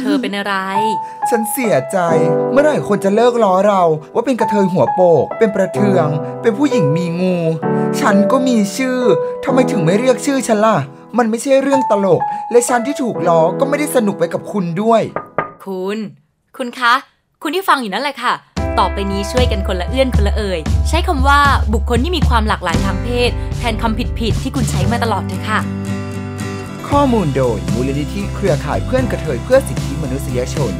เธอเป็นอะไร ฉันเสียใจ เมื่อไหร่คนจะเลิกล้อเราว่าเป็นกระเทยหัวโปก เป็นประเทือง เป็นผู้หญิงมีงู ฉันก็มีชื่อทำไมถึงไม่เรียกชื่อฉันล่ะ มันไม่ใช่เรื่องตลก และฉันที่ถูกล้อก็ไม่ได้สนุกไปกับคุณด้วย คุณ คุณคะ คุณที่ฟังอยู่นั่นแหละค่ะ ต่อไปนี้ช่วยกันคนละเอื้อนคนละเอ่ย ใช้คำว่าบุคคลที่มีความหลากหลายทางเพศ แทนคำผิดๆที่คุณใช้มาตลอดเถอะค่ะ ข้อมูลโดยมูลนิธิเครือข่ายเพื่อนกระเทยเพื่อสิทธิมนุษยชน